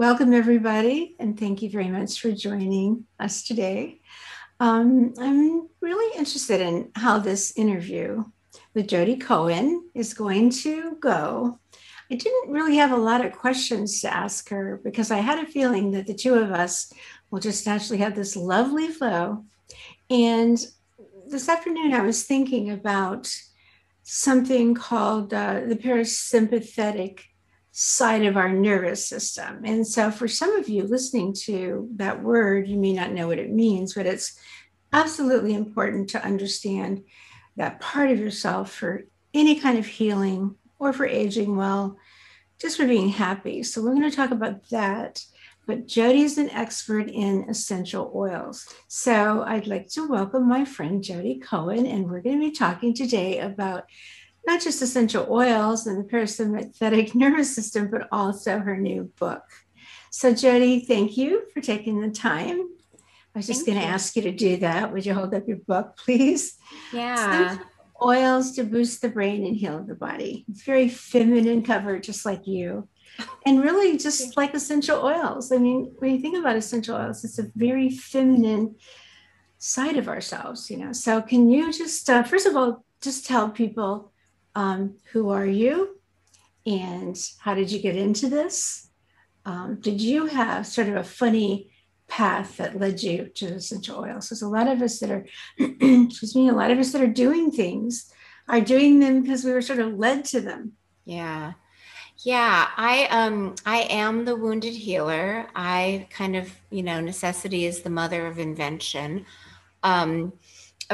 Welcome, everybody, and thank you very much for joining us today. Um, I'm really interested in how this interview with Jodi Cohen is going to go. I didn't really have a lot of questions to ask her because I had a feeling that the two of us will just actually have this lovely flow. And this afternoon, I was thinking about something called uh, the parasympathetic side of our nervous system. And so, for some of you listening to that word, you may not know what it means, but it's absolutely important to understand that part of yourself for any kind of healing or for aging well, just for being happy. So, we're going to talk about that. But Jodi is an expert in essential oils. So, I'd like to welcome my friend Jodi Cohen, and we're going to be talking today about not just essential oils and the parasympathetic nervous system, but also her new book. So, Jodi, thank you for taking the time. I was just going to ask you to do that. Would you hold up your book, please? Yeah. oils to boost the brain and heal the body. It's very feminine cover, just like you. And really, just like essential oils. I mean, when you think about essential oils, it's a very feminine side of ourselves, you know. So, can you just, uh, first of all, just tell people um, who are you and how did you get into this? Um, did you have sort of a funny path that led you to essential oils? There's a lot of us that are, excuse me, a lot of us that are doing things are doing them because we were sort of led to them. Yeah. Yeah, I um I am the wounded healer. I kind of, you know, necessity is the mother of invention. Um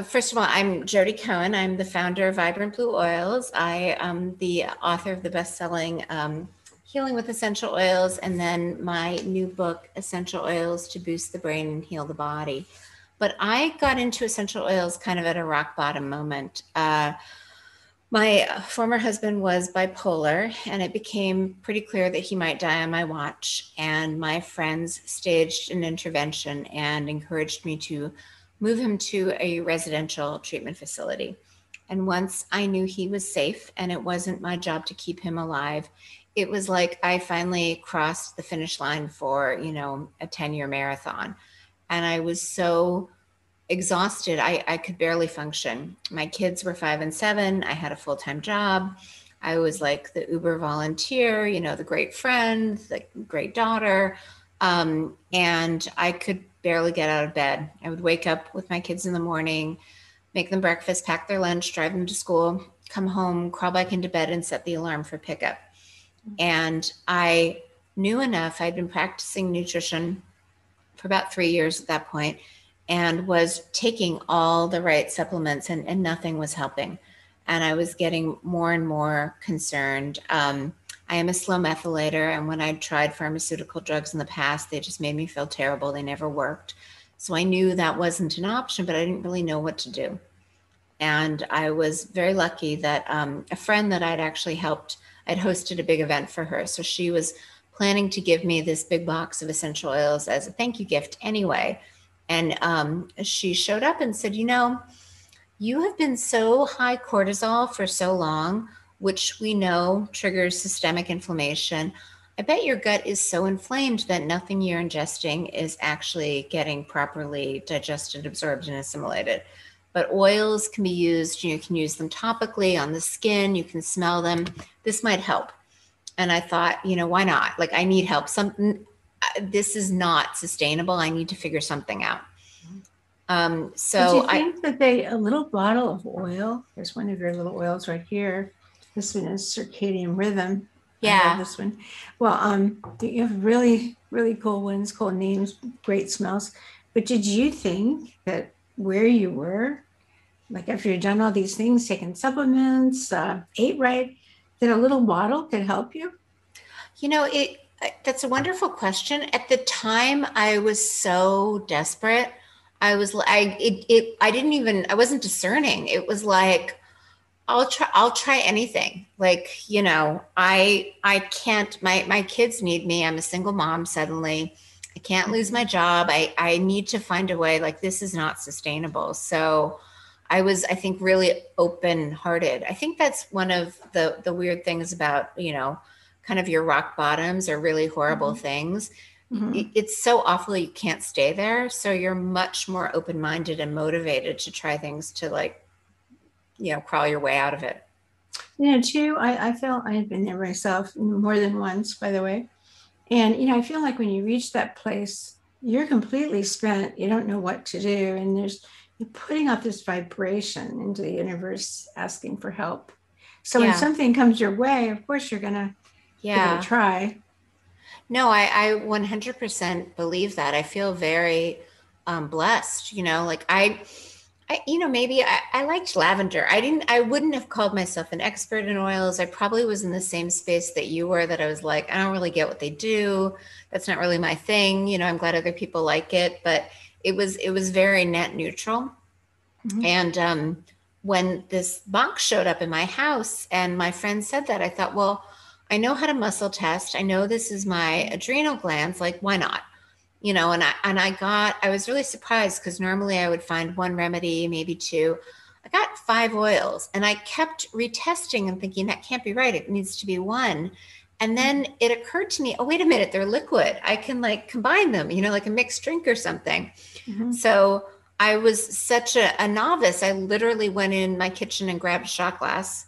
first of all, I'm Jodi Cohen. I'm the founder of Vibrant Blue Oils. I am the author of the best-selling um, Healing with Essential Oils, and then my new book, Essential Oils to Boost the Brain and Heal the Body. But I got into essential oils kind of at a rock bottom moment. Uh, my former husband was bipolar, and it became pretty clear that he might die on my watch. And my friends staged an intervention and encouraged me to move him to a residential treatment facility. And once I knew he was safe and it wasn't my job to keep him alive, it was like I finally crossed the finish line for, you know, a 10 year marathon. And I was so exhausted, I, I could barely function. My kids were five and seven. I had a full time job. I was like the Uber volunteer, you know, the great friend, the great daughter. Um, and I could barely get out of bed. I would wake up with my kids in the morning, make them breakfast, pack their lunch, drive them to school, come home, crawl back into bed, and set the alarm for pickup. And I knew enough. I'd been practicing nutrition for about three years at that point and was taking all the right supplements, and, and nothing was helping. And I was getting more and more concerned. Um, I am a slow methylator, and when I tried pharmaceutical drugs in the past, they just made me feel terrible. They never worked. So I knew that wasn't an option, but I didn't really know what to do. And I was very lucky that um, a friend that I'd actually helped, I'd hosted a big event for her. So she was planning to give me this big box of essential oils as a thank you gift anyway. And um, she showed up and said, You know, you have been so high cortisol for so long which we know triggers systemic inflammation. I bet your gut is so inflamed that nothing you're ingesting is actually getting properly digested, absorbed, and assimilated. But oils can be used, you can use them topically on the skin, you can smell them. This might help. And I thought, you know, why not? Like, I need help. Something, this is not sustainable. I need to figure something out. Um, so Do you think I, that they a little bottle of oil? There's one of your little oils right here. This one is circadian rhythm. Yeah. This one. Well, um, you have really, really cool ones, cool names, great smells. But did you think that where you were, like after you'd done all these things, taking supplements, uh, ate right, that a little bottle could help you? You know, it that's a wonderful question. At the time, I was so desperate. I was I it, it I didn't even I wasn't discerning. It was like I'll try I'll try anything. Like, you know, I I can't my my kids need me. I'm a single mom suddenly. I can't lose my job. I I need to find a way like this is not sustainable. So I was I think really open-hearted. I think that's one of the the weird things about, you know, kind of your rock bottoms or really horrible Mhm. things, Mhm. it's so awful you can't stay there. So you're much more open minded and motivated to try things to like, you know, crawl your way out of it. You know, too, I, I felt I had been there myself more than once, by the way. And, you know, I feel like when you reach that place, you're completely spent. You don't know what to do. And there's, you're putting out this vibration into the universe asking for help. So Yeah. when something comes your way, of course, you're going to give it Yeah. a try. No, I, I 100% believe that. I feel very um, blessed. You know, like I, I, you know, maybe I, I liked lavender. I didn't, I wouldn't have called myself an expert in oils. I probably was in the same space that you were, that I was like, I don't really get what they do. That's not really my thing. You know, I'm glad other people like it, but it was, it was very net neutral. Mhm. And um, when this box showed up in my house and my friend said that, I thought, well, I know how to muscle test. I know this is my adrenal glands. Like, why not? You know, and I and I got I was really surprised because normally I would find one remedy, maybe two. I got five oils and I kept retesting and thinking that can't be right. It needs to be one. And then it occurred to me, oh, wait a minute, they're liquid. I can like combine them, you know, like a mixed drink or something. Mhm. So I was such a, a novice. I literally went in my kitchen and grabbed a shot glass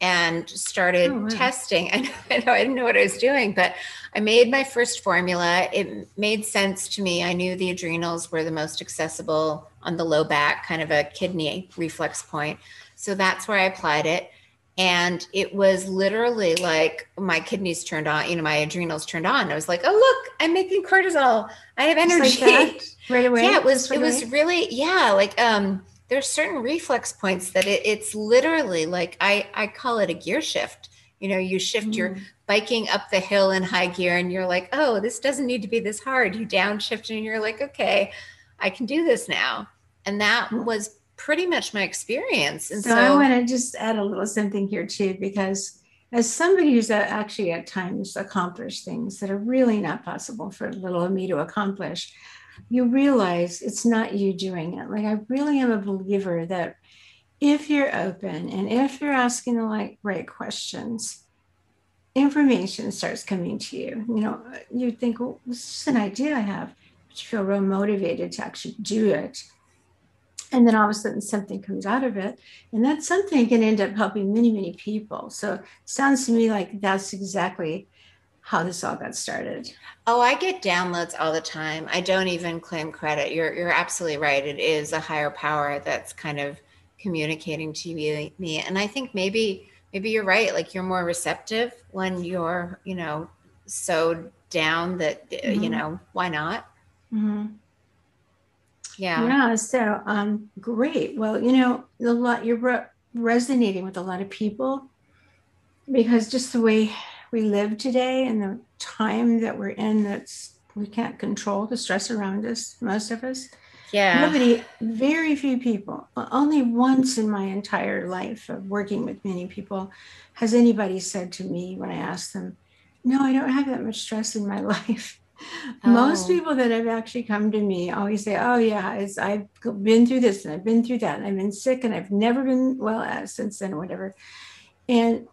and started Oh, wow. testing. I know, I know I didn't know what I was doing, but I made my first formula. It made sense to me. I knew the adrenals were the most accessible on the low back, kind of a kidney reflex point. So that's where I applied it. And it was literally like my kidneys turned on, you know, my adrenals turned on. I was like, oh, look, I'm making cortisol. I have energy. like right away. yeah it was right it was really yeah like um there's certain reflex points that it, it's literally like i i call it a gear shift you know you shift your Mm. biking up the hill in high gear and you're like oh this doesn't need to be this hard you downshift and you're like okay i can do this now and that Mm. was pretty much my experience and So, so, I want to just add a little something here too, because as somebody who's actually at times accomplished things that are really not possible for little of me to accomplish, you realize it's not you doing it. Like I really am a believer that if you're open and if you're asking the like right questions, information starts coming to you. You know, you think, well, this is an idea I have, but you feel real motivated to actually do it. And then all of a sudden something comes out of it. And that something can end up helping many, many people. So sounds to me like that's exactly how this all got started. oh i get downloads all the time i don't even claim credit you're you're absolutely right it is a higher power that's kind of communicating to you, me and i think maybe maybe you're right like you're more receptive when you're you know so down that uh, you know why not Mhm. yeah Yeah. So, um, great. Well, you know, a lot you're re- resonating with a lot of people because just the way we live today and the time that we're in, that's we can't control the stress around us. Most of us. yeah Nobody, very few people, only once in my entire life of working with many people has anybody said to me when I asked them, No, I don't have that much stress in my life. Most Oh. people that have actually come to me always say, Oh, yeah, it's, I've been through this and I've been through that and I've been sick and I've never been well since then, or whatever. And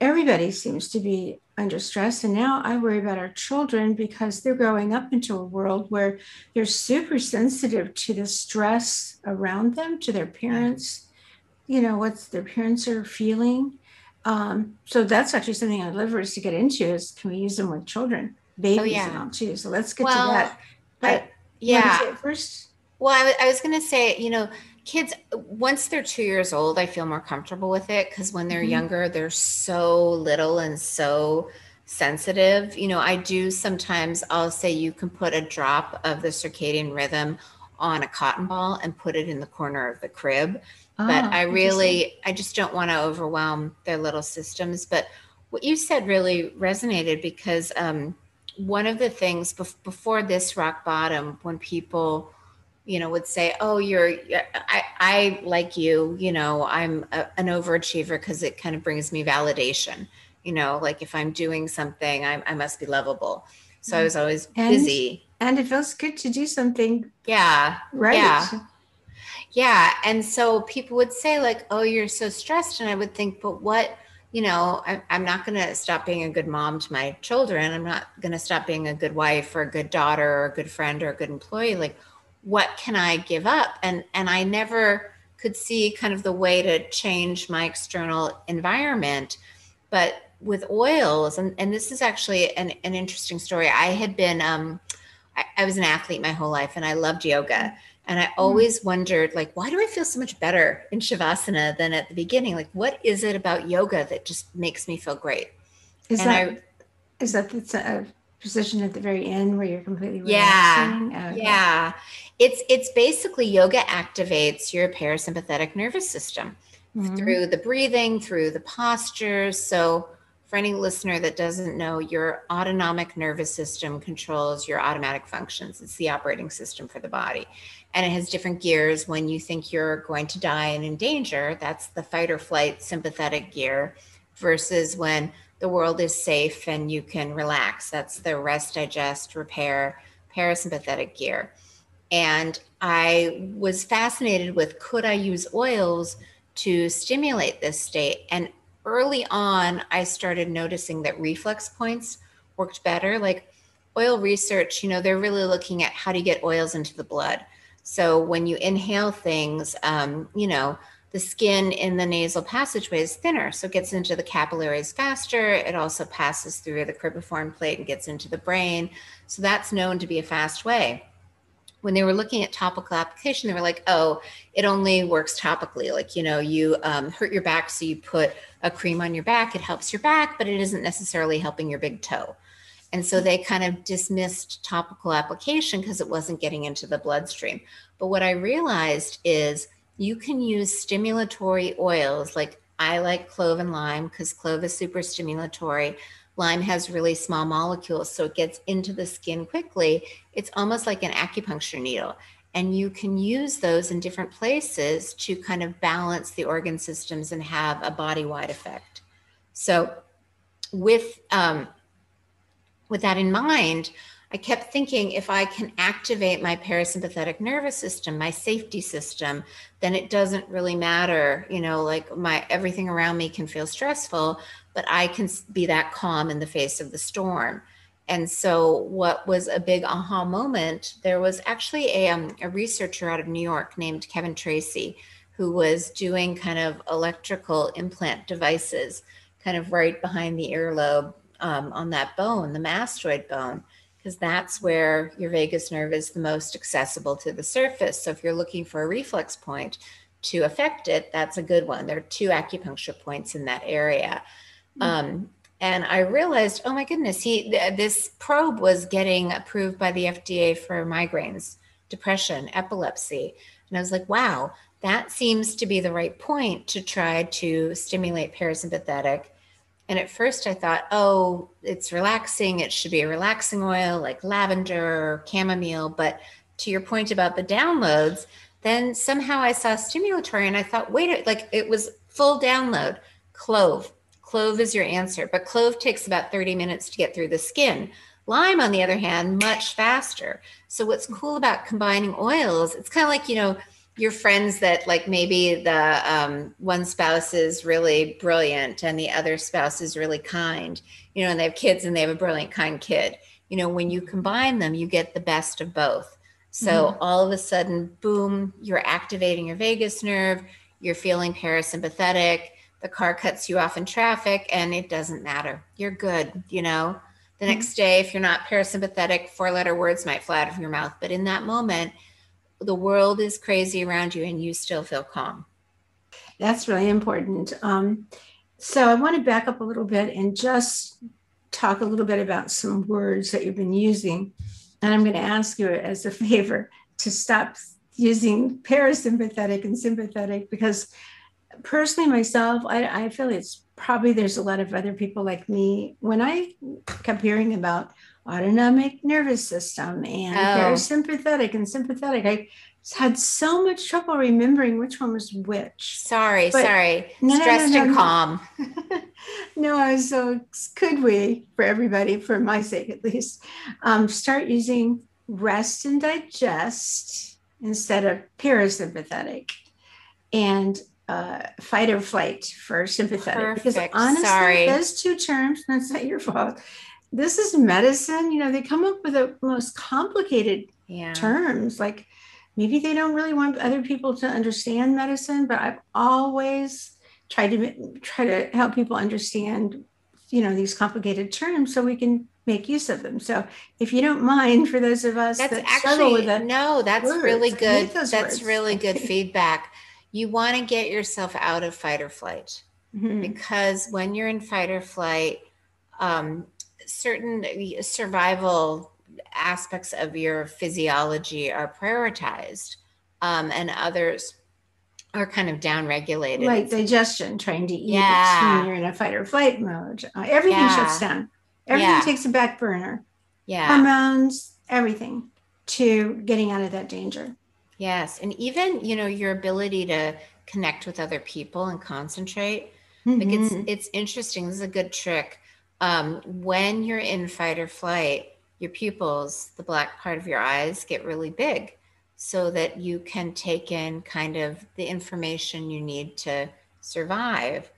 everybody seems to be under stress. And now I worry about our children because they're growing up into a world where they're super sensitive to the stress around them, to their parents, you know, what their parents are feeling. Um, so that's actually something I'd love for us to get into is can we use them with children, babies yeah. and all too. So let's get well to that. But I- yeah first. Well, I wa- I was going to say, you know, kids, once they're two years old, I feel more comfortable with it because when they're Mhm. younger, they're so little and so sensitive. You know, I do sometimes, I'll say you can put a drop of the circadian rhythm on a cotton ball and put it in the corner of the crib. But Ah, I really, I just don't want to overwhelm their little systems. But what you said really resonated because um, one of the things bef- before this rock bottom, when people, you know, would say, "Oh, you're, I, I like you," you know, I'm a, an overachiever because it kind of brings me validation. You know, like if I'm doing something, I, I must be lovable. So I mm. was always And- busy. and it feels good to do something Yeah. right. Yeah. Yeah. And so people would say, like, oh, you're so stressed. And I would think, but what you know, I, am not going to stop being a good mom to my children. I'm not going to stop being a good wife or a good daughter or a good friend or a good employee. Like, what can I give up? And and I never could see kind of the way to change my external environment. But with oils, and, and this is actually an, an interesting story. I had been, um, I, I was an athlete my whole life and I loved yoga. And I mm. always wondered, like, why do I feel so much better in Shavasana than at the beginning? Like, what is it about yoga that just makes me feel great? Is and that I, is that the a position at the very end where you're completely relaxing? Yeah, okay. yeah. It's it's basically yoga activates your parasympathetic nervous system mm-hmm. through the breathing, through the postures. So for any listener that doesn't know, your autonomic nervous system controls your automatic functions. It's the operating system for the body and it has different gears when you think you're going to die and in danger that's the fight or flight sympathetic gear versus when the world is safe and you can relax. That's the rest digest repair parasympathetic gear. And i was fascinated with could i use oils to stimulate this state? And early on i started noticing that reflex points worked better. Like oil research you know they're really looking at how do you get oils into the blood. So when you inhale things, um, you know, the skin in the nasal passageway is thinner, so it gets into the capillaries faster. It also passes through the cribriform plate and gets into the brain. So that's known to be a fast way. When they were looking at topical application, they were like, oh, it only works topically. Like, you know, you um, hurt your back, so you put a cream on your back. It helps your back, but it isn't necessarily helping your big toe. And so they kind of dismissed topical application because it wasn't getting into the bloodstream. But what I realized is you can use stimulatory oils like I like clove and lime because clove is super stimulatory. Lime has really small molecules, so it gets into the skin quickly. It's almost like an acupuncture needle. And you can use those in different places to kind of balance the organ systems and have a body wide effect. So, with um, with that in mind, I kept thinking if I can activate my parasympathetic nervous system, my safety system, then it doesn't really matter, you know, like my everything around me can feel stressful, but I can be that calm in the face of the storm. And so, what was a big aha moment, there was actually a, um, a researcher out of New York named Kevin Tracey who was doing kind of electrical implant devices, kind of right behind the earlobe um, on that bone, the mastoid bone, because that's where your vagus nerve is the most accessible to the surface. So if you're looking for a reflex point to affect it, that's a good one. There are two acupuncture points in that area. Mm-hmm. Um, and I realized, oh my goodness, he th- this probe was getting approved by the FDA for migraines, depression, epilepsy, and I was like, wow, that seems to be the right point to try to stimulate parasympathetic and at first I thought, oh, it's relaxing. It should be a relaxing oil like lavender or chamomile. But to your point about the downloads, then somehow I saw stimulatory and I thought, wait, like it was full download. Clove. Clove is your answer. But clove takes about 30 minutes to get through the skin. Lime, on the other hand, much faster. So what's cool about combining oils, it's kind of like, you know, your friends that like maybe the um, one spouse is really brilliant and the other spouse is really kind you know and they have kids and they have a brilliant kind kid. You know when you combine them you get the best of both. So mm-hmm. all of a sudden boom you're activating your vagus nerve you're feeling parasympathetic the car cuts you off in traffic and it doesn't matter. You're good you know? The mm-hmm. next day if you're not parasympathetic four letter words might fly out of your mouth. But in that moment the world is crazy around you and you still feel calm. That's really important. Um, so I want to back up a little bit and just talk a little bit about some words that you've been using. And I'm going to ask you as a favor to stop using parasympathetic and sympathetic because personally myself I, I, feel it's probably there's a lot of other people like me when i kept hearing about autonomic nervous system and oh. parasympathetic and sympathetic. I had so much trouble remembering which one was which. Sorry, but sorry. No, Stressed no, no, and calm. no, so could we, for everybody, for my sake at least, um, start using rest and digest instead of parasympathetic? And uh, fight or flight for sympathetic Perfect. because honestly, Sorry. those two terms, that's not your fault. This is medicine. You know, they come up with the most complicated yeah. terms. Like maybe they don't really want other people to understand medicine, but I've always tried to try to help people understand, you know, these complicated terms so we can make use of them. So if you don't mind, for those of us That's that actually it, no, that's words. really good. That's words. really good feedback. You want to get yourself out of fight or flight. Mhm. because when you're in fight or flight, um, certain survival aspects of your physiology are prioritized, um, and others are kind of downregulated. like digestion, trying to eat Yeah. when you're in a fight or flight mode. Uh, everything Yeah. shuts down. Everything Yeah. takes a back burner. yeah. Hormones, everything to getting out of that danger. Yes, and even you know your ability to connect with other people and concentrate. Like Mhm. it's it's interesting. This is a good trick. Um, when you're in fight or flight, your pupils, the black part of your eyes, get really big, so that you can take in kind of the information you need to survive.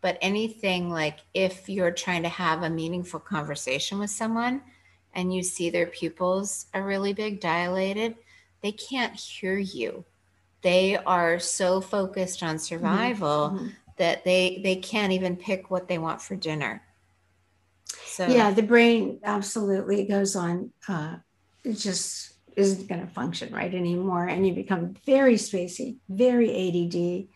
But anything like if you're trying to have a meaningful conversation with someone, and you see their pupils are really big, dilated, they can't hear you. They are so focused on survival Mhm. that they they can't even pick what they want for dinner. So Yeah, the brain absolutely goes on. Uh, it just isn't going to function right anymore, and you become very spacey, very ADD.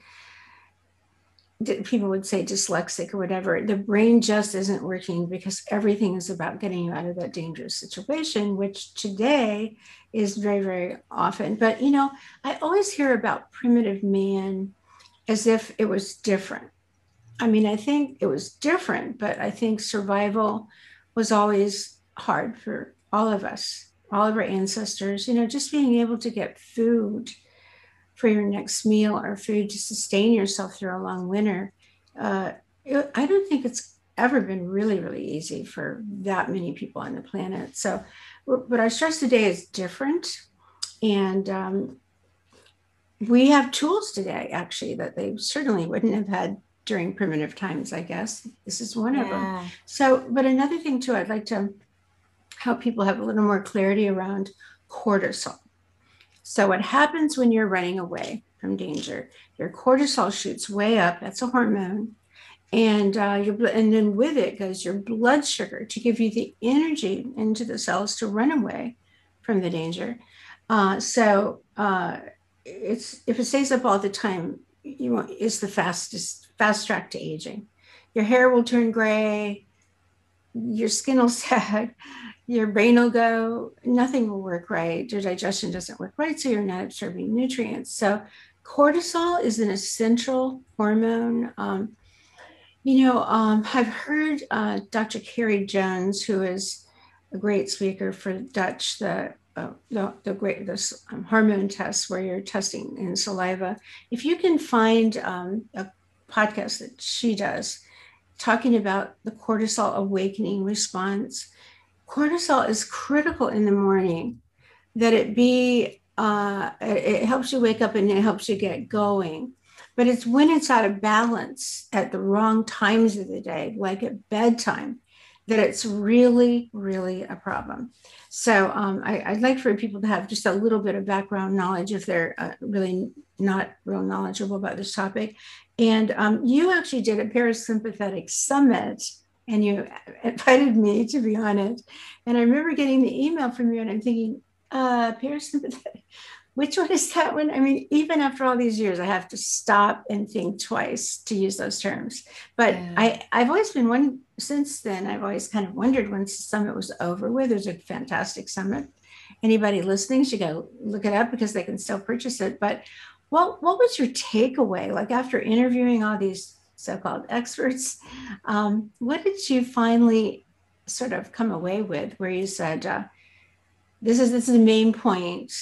D- People would say dyslexic or whatever. The brain just isn't working because everything is about getting you out of that dangerous situation, which today is very, very often. But you know, I always hear about primitive man as if it was different. I mean, I think it was different, but I think survival was always hard for all of us, all of our ancestors. You know, just being able to get food for your next meal or food to sustain yourself through a long winter. Uh, it- I don't think it's ever been really, really easy for that many people on the planet. So, but our stress today is different. And um, we have tools today, actually, that they certainly wouldn't have had during primitive times, I guess. This is one of them. So, but another thing too, I'd like to help people have a little more clarity around cortisol. So, what happens when you're running away from danger? Your cortisol shoots way up. That's a hormone, and uh, your and then with it goes your blood sugar to give you the energy into the cells to run away from the danger. Uh, so, uh, it's if it stays up all the time, you want it's the fastest fast track to aging. Your hair will turn gray, your skin will sag, your brain will go, nothing will work right. Your digestion doesn't work right, so you're not absorbing nutrients. So, cortisol is an essential hormone. Um, you know, um, I've heard uh, Dr. Carrie Jones, who is a great speaker for Dutch, the uh, the, the great this um, hormone tests where you're testing in saliva. If you can find um, a podcast that she does talking about the cortisol awakening response, cortisol is critical in the morning that it be uh, it it helps you wake up and it helps you get going but it's when it's out of balance at the wrong times of the day like at bedtime that it's really really a problem. So um, I, would like for people to have just a little bit of background knowledge if they're uh, really not real knowledgeable about this topic. And um, you actually did a parasympathetic summit and you invited me to be on it. And i remember getting the email from you and i'm thinking uh, parasympathetic which one is that one? I mean, even after all these years, I have to stop and think twice to use those terms. But Yeah. I, I've always been one since then. I've always kind of wondered once the summit was over with. It was a fantastic summit. Anybody listening should go look it up because they can still purchase it. But what what was your takeaway? Like after interviewing all these so-called experts, um, what did you finally sort of come away with where you said, uh, this is this is the main point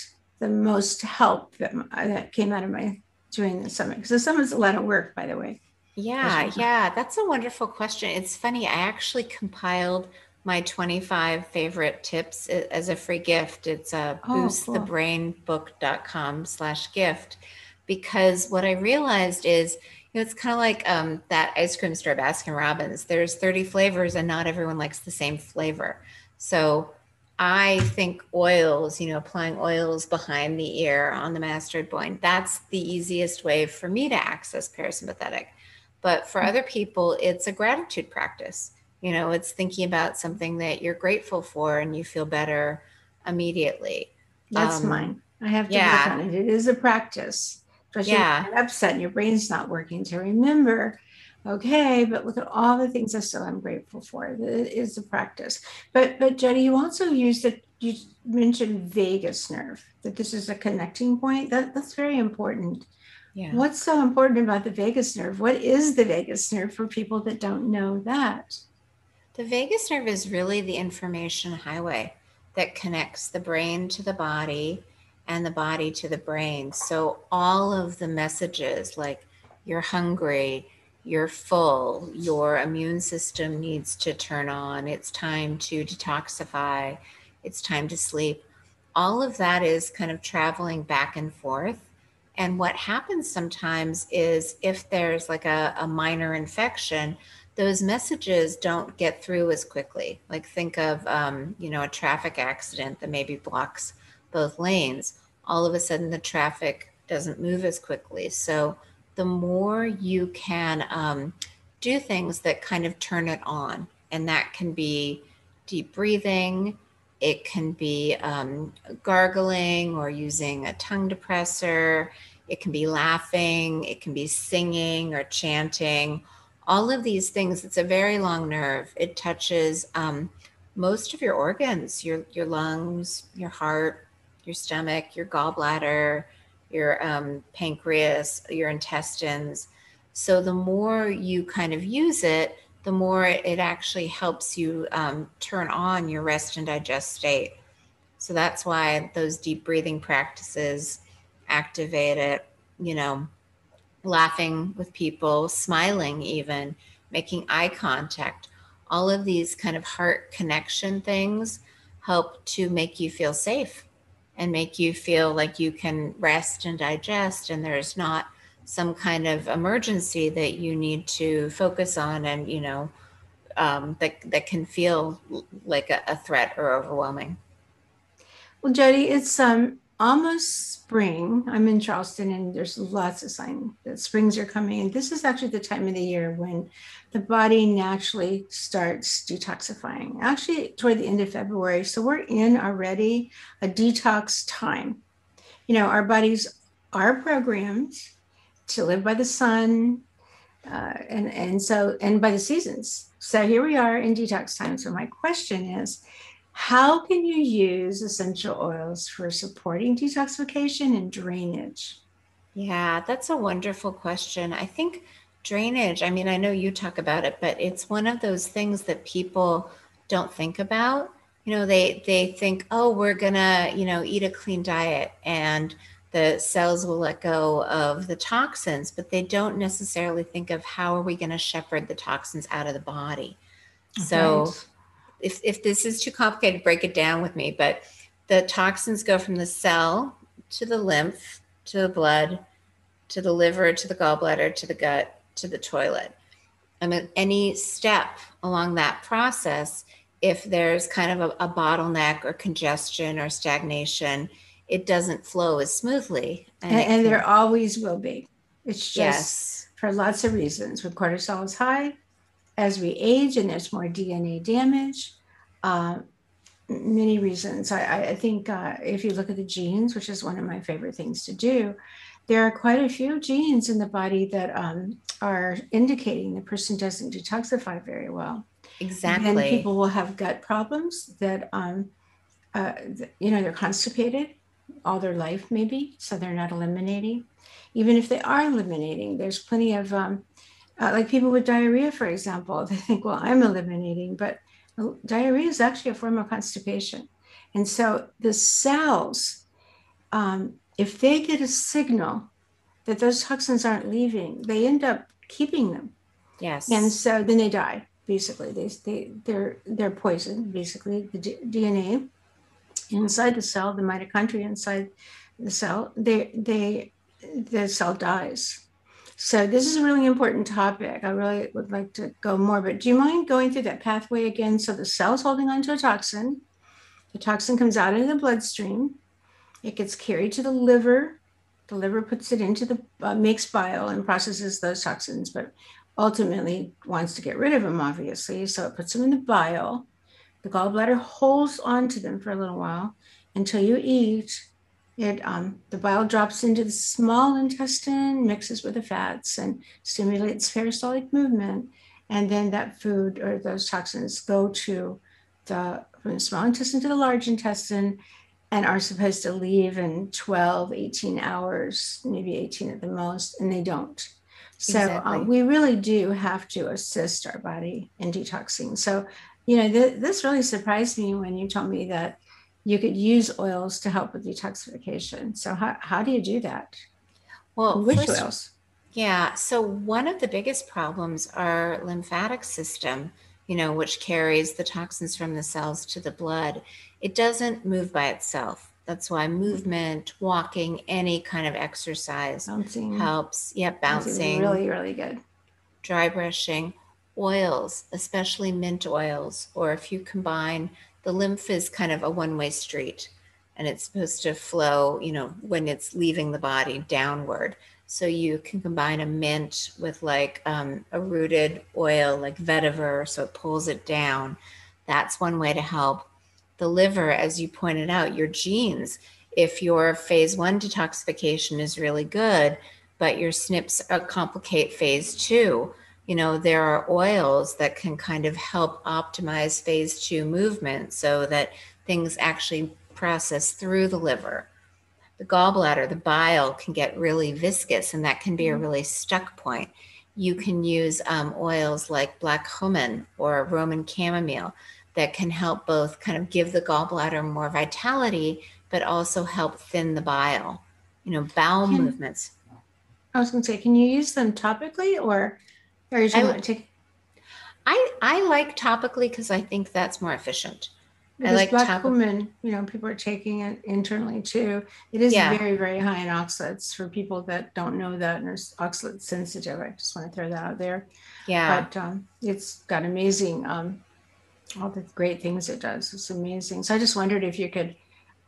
the most help that, that came out of my doing the summit because the summit's a lot of work by the way Yeah, well. yeah, that's a wonderful question. It's funny, I actually compiled my 25 favorite tips as a free gift. It's uh, Oh, cool. boostthebrainbook.com slash gift because what I realized is, you know, it's kind of like um, that ice cream store, Baskin Robbins. There's 30 flavors, and not everyone likes the same flavor. So I think oils, you know, applying oils behind the ear on the mastoid point, that's the easiest way for me to access parasympathetic. But for other people, it's a gratitude practice. You know, it's thinking about something that you're grateful for and you feel better immediately. That's um, mine. I have to yeah. work on it. It is a practice, especially yeah. when you're upset and your brain's not working to remember okay but look at all the things i still am grateful for it is a practice. But but jenny you also used it you mentioned vagus nerve that this is a connecting point. That that's very important. Yeah. What's so important about the vagus nerve? What is the vagus nerve for people that don't know that? The vagus nerve is really the information highway that connects the brain to the body and the body to the brain. So all of the messages like you're hungry you're full, your immune system needs to turn on, it's time to detoxify, it's time to sleep. All of that is kind of traveling back and forth. And what happens sometimes is if there's like a, a minor infection, those messages don't get through as quickly. Like think of, um, you know, a traffic accident that maybe blocks both lanes. All of a sudden, the traffic doesn't move as quickly. So the more you can um, do things that kind of turn it on. And that can be deep breathing, it can be um, gargling or using a tongue depressor, it can be laughing, it can be singing or chanting. All of these things, it's a very long nerve. It touches um, most of your organs your, your lungs, your heart, your stomach, your gallbladder, your um, pancreas, your intestines. So the more you kind of use it, the more it actually helps you um, turn on your rest and digest state. So that's why those deep breathing practices activate it, you know, laughing with people, smiling, even making eye contact. All of these kind of heart connection things help to make you feel safe and make you feel like you can rest and digest and there's not some kind of emergency that you need to focus on and you know um, that that can feel like a, a, threat or overwhelming. Well jodi it's um almost spring i'm in charleston and there's lots of signs that springs are coming and this is actually the time of the year when the body naturally starts detoxifying, actually, toward the end of February. So we're in already a detox time. You know, our bodies are programmed to live by the sun uh, and, and so, and by the seasons. So here we are in detox time. So my question is, how can you use essential oils for supporting detoxification and drainage? Yeah, that's a wonderful question. I think drainage i mean i know you talk about it but it's one of those things that people don't think about you know they they think oh we're gonna you know eat a clean diet and the cells will let go of the toxins but they don't necessarily think of how are we going to shepherd the toxins out of the body so if, if this is too complicated break it down with me but the toxins go from the cell to the lymph to the blood to the liver to the gallbladder to the gut to the toilet. I mean, any step along that process, if there's kind of a, a bottleneck or congestion or stagnation, it doesn't flow as smoothly. And, and, and there always will be. It's just yes. for lots of reasons. When cortisol is high, as we age and there's more DNA damage, uh, many reasons. I, I think uh, if you look at the genes, which is one of my favorite things to do, there are quite a few genes in the body that um, are indicating the person doesn't detoxify very well. Exactly. And people will have gut problems that, um, uh, you know, they're constipated all their life, maybe, so they're not eliminating. Even if they are eliminating, there's plenty of, um, uh, like people with diarrhea, for example, they think, well, I'm eliminating, but diarrhea is actually a form of constipation. And so the cells um, if they get a signal that those toxins aren't leaving, they end up keeping them. Yes. And so then they die. Basically, they they they're they're poisoned. Basically, the D- DNA inside the cell, the mitochondria inside the cell, they they the cell dies. So this is a really important topic. I really would like to go more, but do you mind going through that pathway again? So the cell's holding onto a toxin. The toxin comes out into the bloodstream. It gets carried to the liver. The liver puts it into the uh, makes bile and processes those toxins, but ultimately wants to get rid of them, obviously. So it puts them in the bile. The gallbladder holds on to them for a little while until you eat it um, the bile drops into the small intestine, mixes with the fats, and stimulates peristaltic movement. And then that food or those toxins go to the from the small intestine to the large intestine and are supposed to leave in 12, 18 hours, maybe 18 at the most, and they don't. So um, exactly. um, we really do have to assist our body in detoxing. So, you know, th- this really surprised me when you told me that you could use oils to help with detoxification. So how, how do you do that? Well, which first, oils? Yeah. So one of the biggest problems our lymphatic system, you know, which carries the toxins from the cells to the blood, it doesn't move by itself. That's why movement, walking, any kind of exercise bouncing. helps. Yep, bouncing. Really, really good. Dry brushing, oils, especially mint oils, or if you combine the lymph is kind of a one way street and it's supposed to flow, you know, when it's leaving the body downward. So you can combine a mint with like um, a rooted oil like vetiver, so it pulls it down. That's one way to help. The liver, as you pointed out, your genes. If your phase one detoxification is really good, but your SNPs uh, complicate phase two, you know, there are oils that can kind of help optimize phase two movement so that things actually process through the liver. The gallbladder, the bile can get really viscous, and that can be a mm-hmm. really stuck point. You can use um, oils like black cumin or Roman chamomile that can help both kind of give the gallbladder more vitality, but also help thin the bile. You know, bowel can, movements. I was going to say, can you use them topically or or you I, take? I I like topically because I think that's more efficient. Because I like black top- cumin, you know, people are taking it internally too. It is yeah. very, very high in oxalates for people that don't know that and are oxalate sensitive. I just want to throw that out there. Yeah. But um, it's got amazing, um, all the great things it does. It's amazing. So I just wondered if you could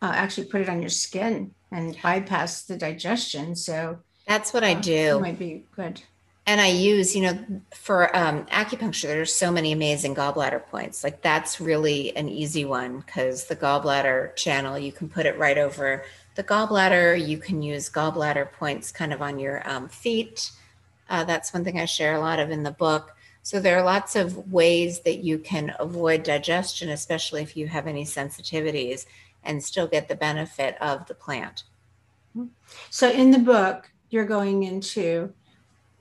uh, actually put it on your skin and bypass the digestion. So that's what I uh, do. It might be good and I use, you know, for um, acupuncture, there's so many amazing gallbladder points. Like that's really an easy one because the gallbladder channel, you can put it right over the gallbladder. You can use gallbladder points kind of on your um, feet. Uh, that's one thing I share a lot of in the book. So there are lots of ways that you can avoid digestion, especially if you have any sensitivities, and still get the benefit of the plant. So in the book, you're going into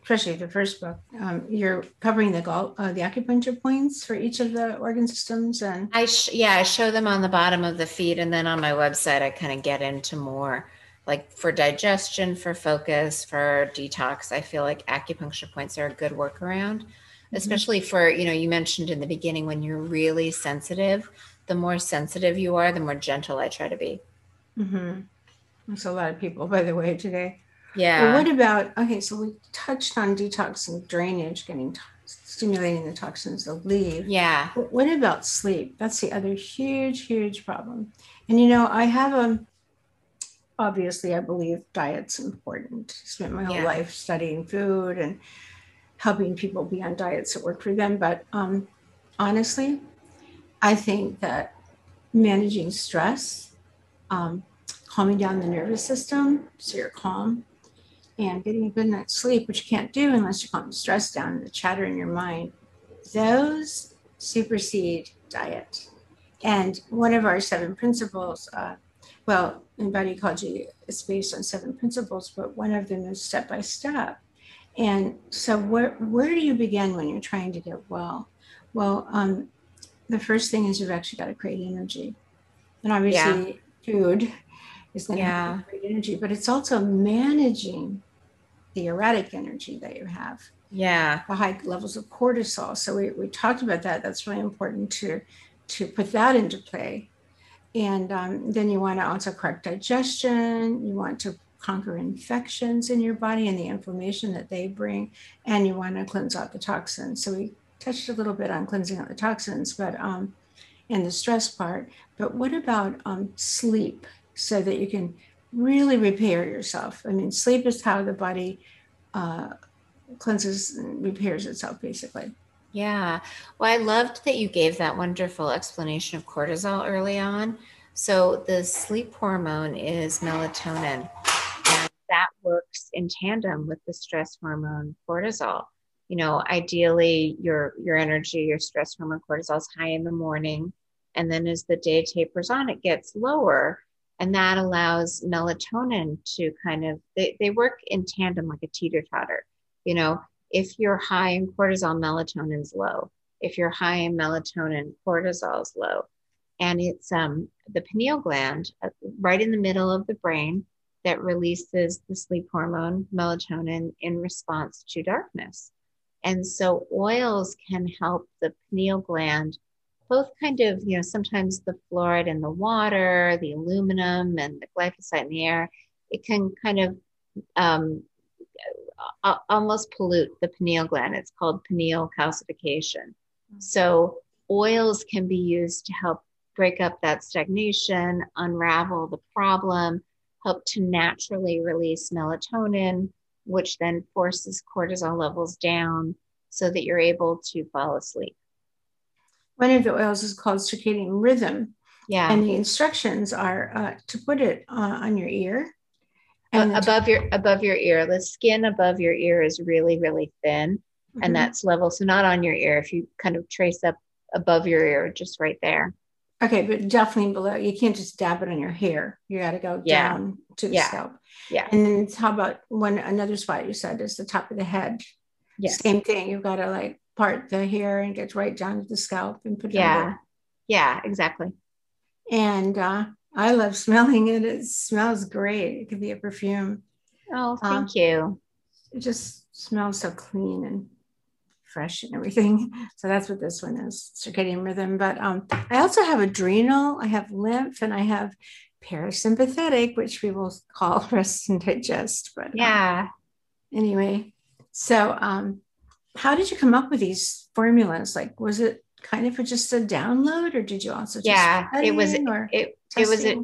especially the first book, um, you're covering the gall, uh, the acupuncture points for each of the organ systems, and I sh- yeah, I show them on the bottom of the feet, and then on my website, I kind of get into more like for digestion, for focus, for detox. I feel like acupuncture points are a good workaround, mm-hmm. especially for you know you mentioned in the beginning when you're really sensitive. The more sensitive you are, the more gentle I try to be. Mm-hmm. That's a lot of people, by the way, today. Yeah. Well, what about okay? So we touched on detox and drainage, getting stimulating the toxins to leave. Yeah. But what about sleep? That's the other huge, huge problem. And you know, I have a obviously I believe diet's important. Spent my whole yeah. life studying food and helping people be on diets that work for them. But um, honestly, I think that managing stress, um, calming down the nervous system so you're calm, and getting a good night's sleep, which you can't do unless you calm the stress down and the chatter in your mind, those supersede diet. And one of our seven principles, uh, well, in body ecology, it's based on seven principles, but one of them is step by step. And so, where where do you begin when you're trying to get well? Well, um, the first thing is you've actually got to create energy, and obviously, yeah. food is going to yeah. great energy, but it's also managing the erratic energy that you have. Yeah. The high levels of cortisol. So we, we talked about that. That's really important to to put that into play. And um, then you want to also correct digestion. You want to conquer infections in your body and the inflammation that they bring, and you want to cleanse out the toxins. So we touched a little bit on cleansing out the toxins, but um, and the stress part. But what about um, sleep so that you can really repair yourself? I mean, sleep is how the body uh, cleanses and repairs itself, basically. Yeah. Well, I loved that you gave that wonderful explanation of cortisol early on. So, the sleep hormone is melatonin, and that works in tandem with the stress hormone cortisol. You know, ideally, your your energy, your stress hormone cortisol is high in the morning, and then as the day tapers on, it gets lower, and that allows melatonin to kind of they, they work in tandem like a teeter totter. You know, if you're high in cortisol, melatonin is low. If you're high in melatonin, cortisol is low. And it's um, the pineal gland uh, right in the middle of the brain that releases the sleep hormone, melatonin, in response to darkness. And so oils can help the pineal gland both kind of, you know, sometimes the fluoride in the water, the aluminum and the glyphosate in the air, it can kind of um, almost pollute the pineal gland. It's called pineal calcification. Mm-hmm. So, oils can be used to help break up that stagnation, unravel the problem, help to naturally release melatonin, which then forces cortisol levels down so that you're able to fall asleep. One of the oils is called circadian rhythm. Yeah. And the instructions are uh, to put it uh, on your ear and above your above your ear the skin above your ear is really really thin mm-hmm. and that's level so not on your ear if you kind of trace up above your ear just right there okay but definitely below you can't just dab it on your hair you got to go yeah. down to the yeah. scalp yeah and then how about one another spot you said is the top of the head yes. same thing you've got to like part the hair and gets right down to the scalp and put it yeah yeah exactly and uh I love smelling it. It smells great. It could be a perfume. Oh, thank um, you. It just smells so clean and fresh and everything. So that's what this one is, circadian rhythm. But um, I also have adrenal, I have lymph, and I have parasympathetic, which we will call rest and digest. But um, yeah. Um, anyway, so um, how did you come up with these formulas? Like, was it kind of just a download, or did you also? yeah, it was. Or It it was a,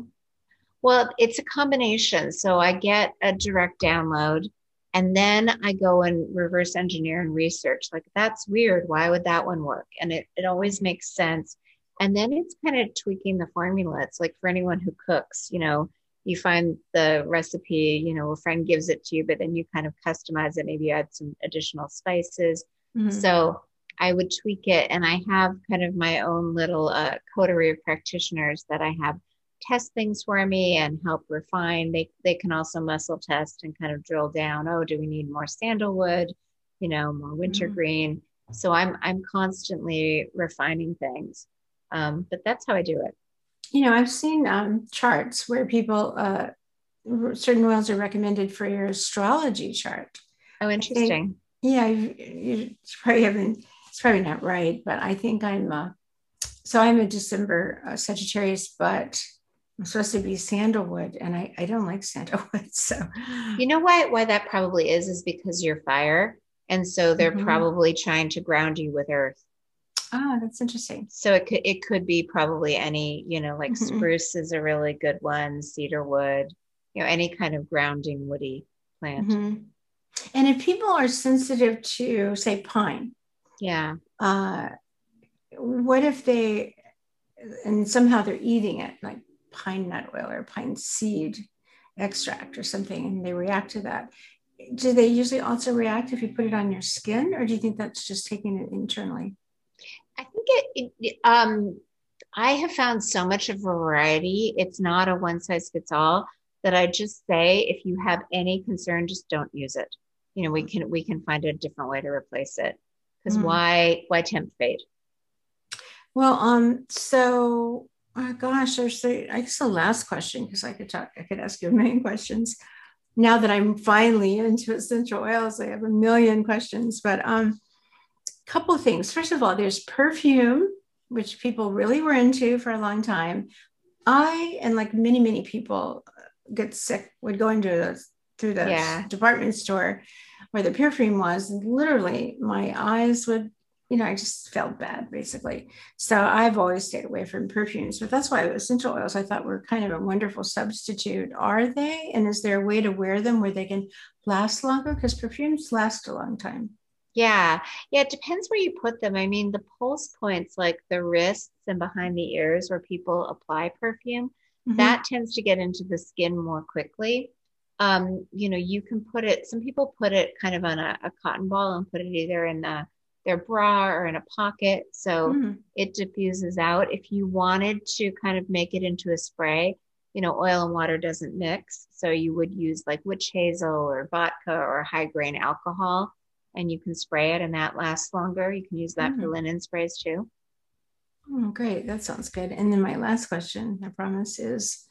well, it's a combination. So I get a direct download and then I go and reverse engineer and research. Like, that's weird. Why would that one work? And it, it always makes sense. And then it's kind of tweaking the formula. It's like for anyone who cooks, you know, you find the recipe, you know, a friend gives it to you, but then you kind of customize it. Maybe add some additional spices. Mm-hmm. So I would tweak it. And I have kind of my own little uh, coterie of practitioners that I have test things for me and help refine. They they can also muscle test and kind of drill down. Oh, do we need more sandalwood? You know, more wintergreen. Mm-hmm. So I'm I'm constantly refining things. Um, but that's how I do it. You know, I've seen um, charts where people uh, certain oils are recommended for your astrology chart. Oh, interesting. Think, yeah, you, you probably haven't. It's probably not right, but I think I'm. Uh, so I'm a December uh, Sagittarius, but I'm supposed to be sandalwood, and I, I don't like sandalwood. So, you know why why that probably is is because you're fire, and so they're mm-hmm. probably trying to ground you with earth. Oh, that's interesting. So it could it could be probably any you know like mm-hmm. spruce is a really good one, cedar wood, you know any kind of grounding woody plant. Mm-hmm. And if people are sensitive to say pine, yeah, uh, what if they and somehow they're eating it like pine nut oil or pine seed extract or something and they react to that do they usually also react if you put it on your skin or do you think that's just taking it internally i think it, it um i have found so much of variety it's not a one size fits all that i just say if you have any concern just don't use it you know we can we can find a different way to replace it because mm. why why tempt fate well um so Oh gosh, there's the I guess the last question because I could talk, I could ask you a million questions. Now that I'm finally into essential oils, I have a million questions. But um, couple of things. First of all, there's perfume, which people really were into for a long time. I and like many many people uh, get sick would go into the through the Yeah. department store where the perfume was, and literally my eyes would, you know, I just felt bad basically. So I've always stayed away from perfumes, but that's why essential oils I thought were kind of a wonderful substitute. Are they? And is there a way to wear them where they can last longer? Because perfumes last a long time. Yeah. Yeah. It depends where you put them. I mean, the pulse points, like the wrists and behind the ears where people apply perfume, Mhm. that tends to get into the skin more quickly. Um, you know, you can put it, some people put it kind of on a, a cotton ball and put it either in a, their bra or in a pocket. So Mhm. it diffuses out. If you wanted to kind of make it into a spray, you know, oil and water doesn't mix. So you would use like witch hazel or vodka or high grain alcohol, and you can spray it and that lasts longer. You can use that for Mm. linen sprays too. Oh, great. That sounds good. And then my last question, I promise, is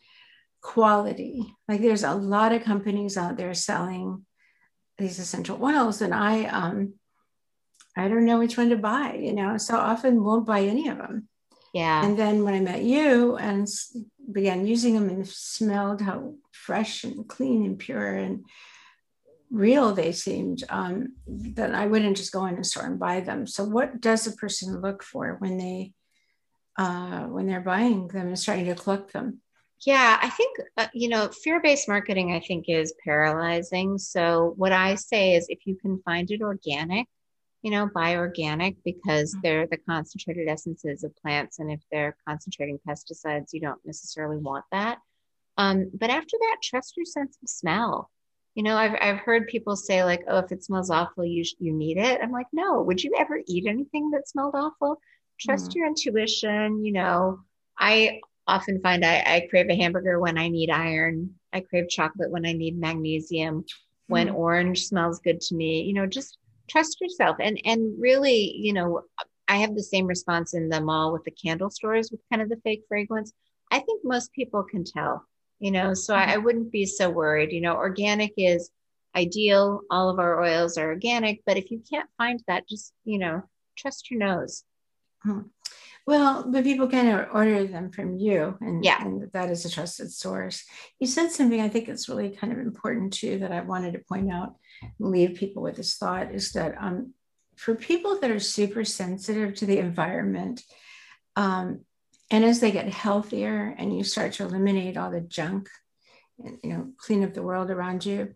quality. Like there's a lot of companies out there selling these essential oils, and I um I don't know which one to buy, you know, so often won't buy any of them. Yeah. And then when I met you and began using them and smelled how fresh and clean and pure and real they seemed, um, then I wouldn't just go in a store and buy them. So what does a person look for when they uh, when they're buying them and starting to collect them? Yeah, I think, uh, you know, fear based marketing, I think, is paralyzing. So, what I say is if you can find it organic, you know, buy organic because Mhm. they're the concentrated essences of plants. And if they're concentrating pesticides, you don't necessarily want that. Um, but after that, trust your sense of smell. You know, I've, I've heard people say, like, oh, if it smells awful, you, sh- you need it. I'm like, no, would you ever eat anything that smelled awful? Trust Mhm. your intuition. You know, I often find I, I crave a hamburger when I need iron. I crave chocolate when I need magnesium. When Mm. orange smells good to me, you know, just trust yourself. And and really, you know, I have the same response in the mall with the candle stores with kind of the fake fragrance. I think most people can tell, you know, so I, I wouldn't be so worried. You know, organic is ideal. All of our oils are organic, but if you can't find that, just, you know, trust your nose. Well, but people can order them from you, and, Yeah. and that is a trusted source. You said something I think it's really kind of important too that I wanted to point out and leave people with this thought is that um, for people that are super sensitive to the environment, um, and as they get healthier and you start to eliminate all the junk and you know clean up the world around you,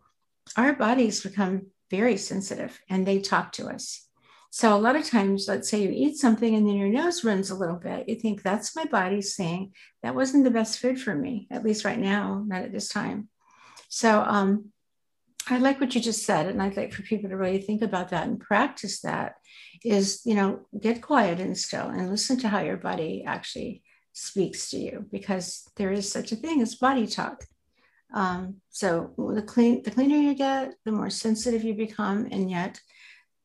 our bodies become very sensitive and they talk to us. So a lot of times, let's say you eat something and then your nose runs a little bit. You think that's my body saying that wasn't the best food for me, at least right now, not at this time. So um, I like what you just said, and I'd like for people to really think about that and practice that. Is you know get quiet and still and listen to how your body actually speaks to you because there is such a thing as body talk. Um, so the clean the cleaner you get, the more sensitive you become, and yet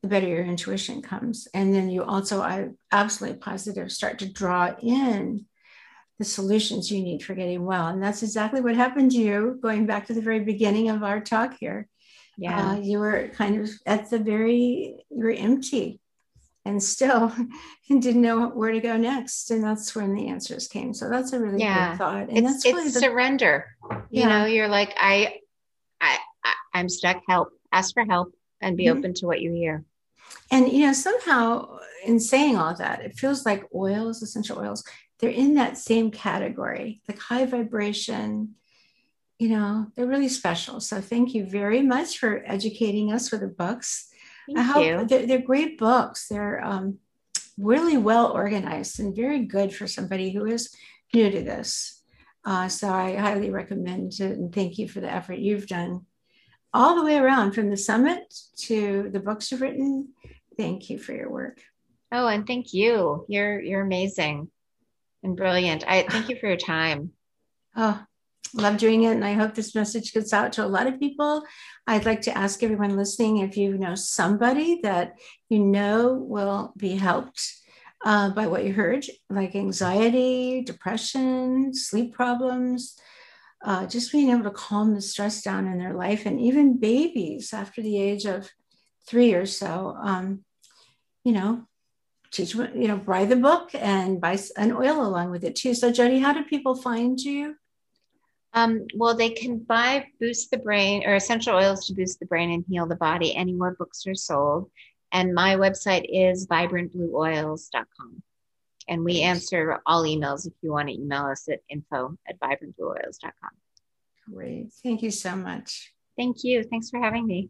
the better your intuition comes. And then you also, I absolutely positive, start to draw in the solutions you need for getting well. And that's exactly what happened to you going back to the very beginning of our talk here. Yeah. Uh, you were kind of at the very, you were empty and still didn't know where to go next. And that's when the answers came. So that's a really Yeah. good thought. And it's that's it's the, surrender. You know, you're like, I, I, I I'm stuck. Help. Ask for help and be Mhm. open to what you hear. And you know, somehow in saying all that, it feels like oils, essential oils, they're in that same category, like high vibration. You know, they're really special. So thank you very much for educating us with the books. Thank I hope you. they're, they're great books. They're um, really well organized and very good for somebody who is new to this. Uh, so I highly recommend it and thank you for the effort you've done all the way around from the summit to the books you've written. Thank you for your work. Oh, and thank you. You're you're amazing and brilliant. I thank you for your time. Oh, love doing it. And I hope this message gets out to a lot of people. I'd like to ask everyone listening if you know somebody that you know will be helped uh, by what you heard, like anxiety, depression, sleep problems, uh, just being able to calm the stress down in their life, and even babies after the age of three or so. Um, you know, teach you know, buy the book and buy an oil along with it too. So, Jodi, how do people find you? Um, well, they can buy Boost the Brain or essential oils to boost the brain and heal the body anywhere books are sold. And my website is vibrantblueoils.com. And we answer all emails if you want to email us at info at vibrantblueoils.com. Great. Thank you so much. Thank you. Thanks for having me.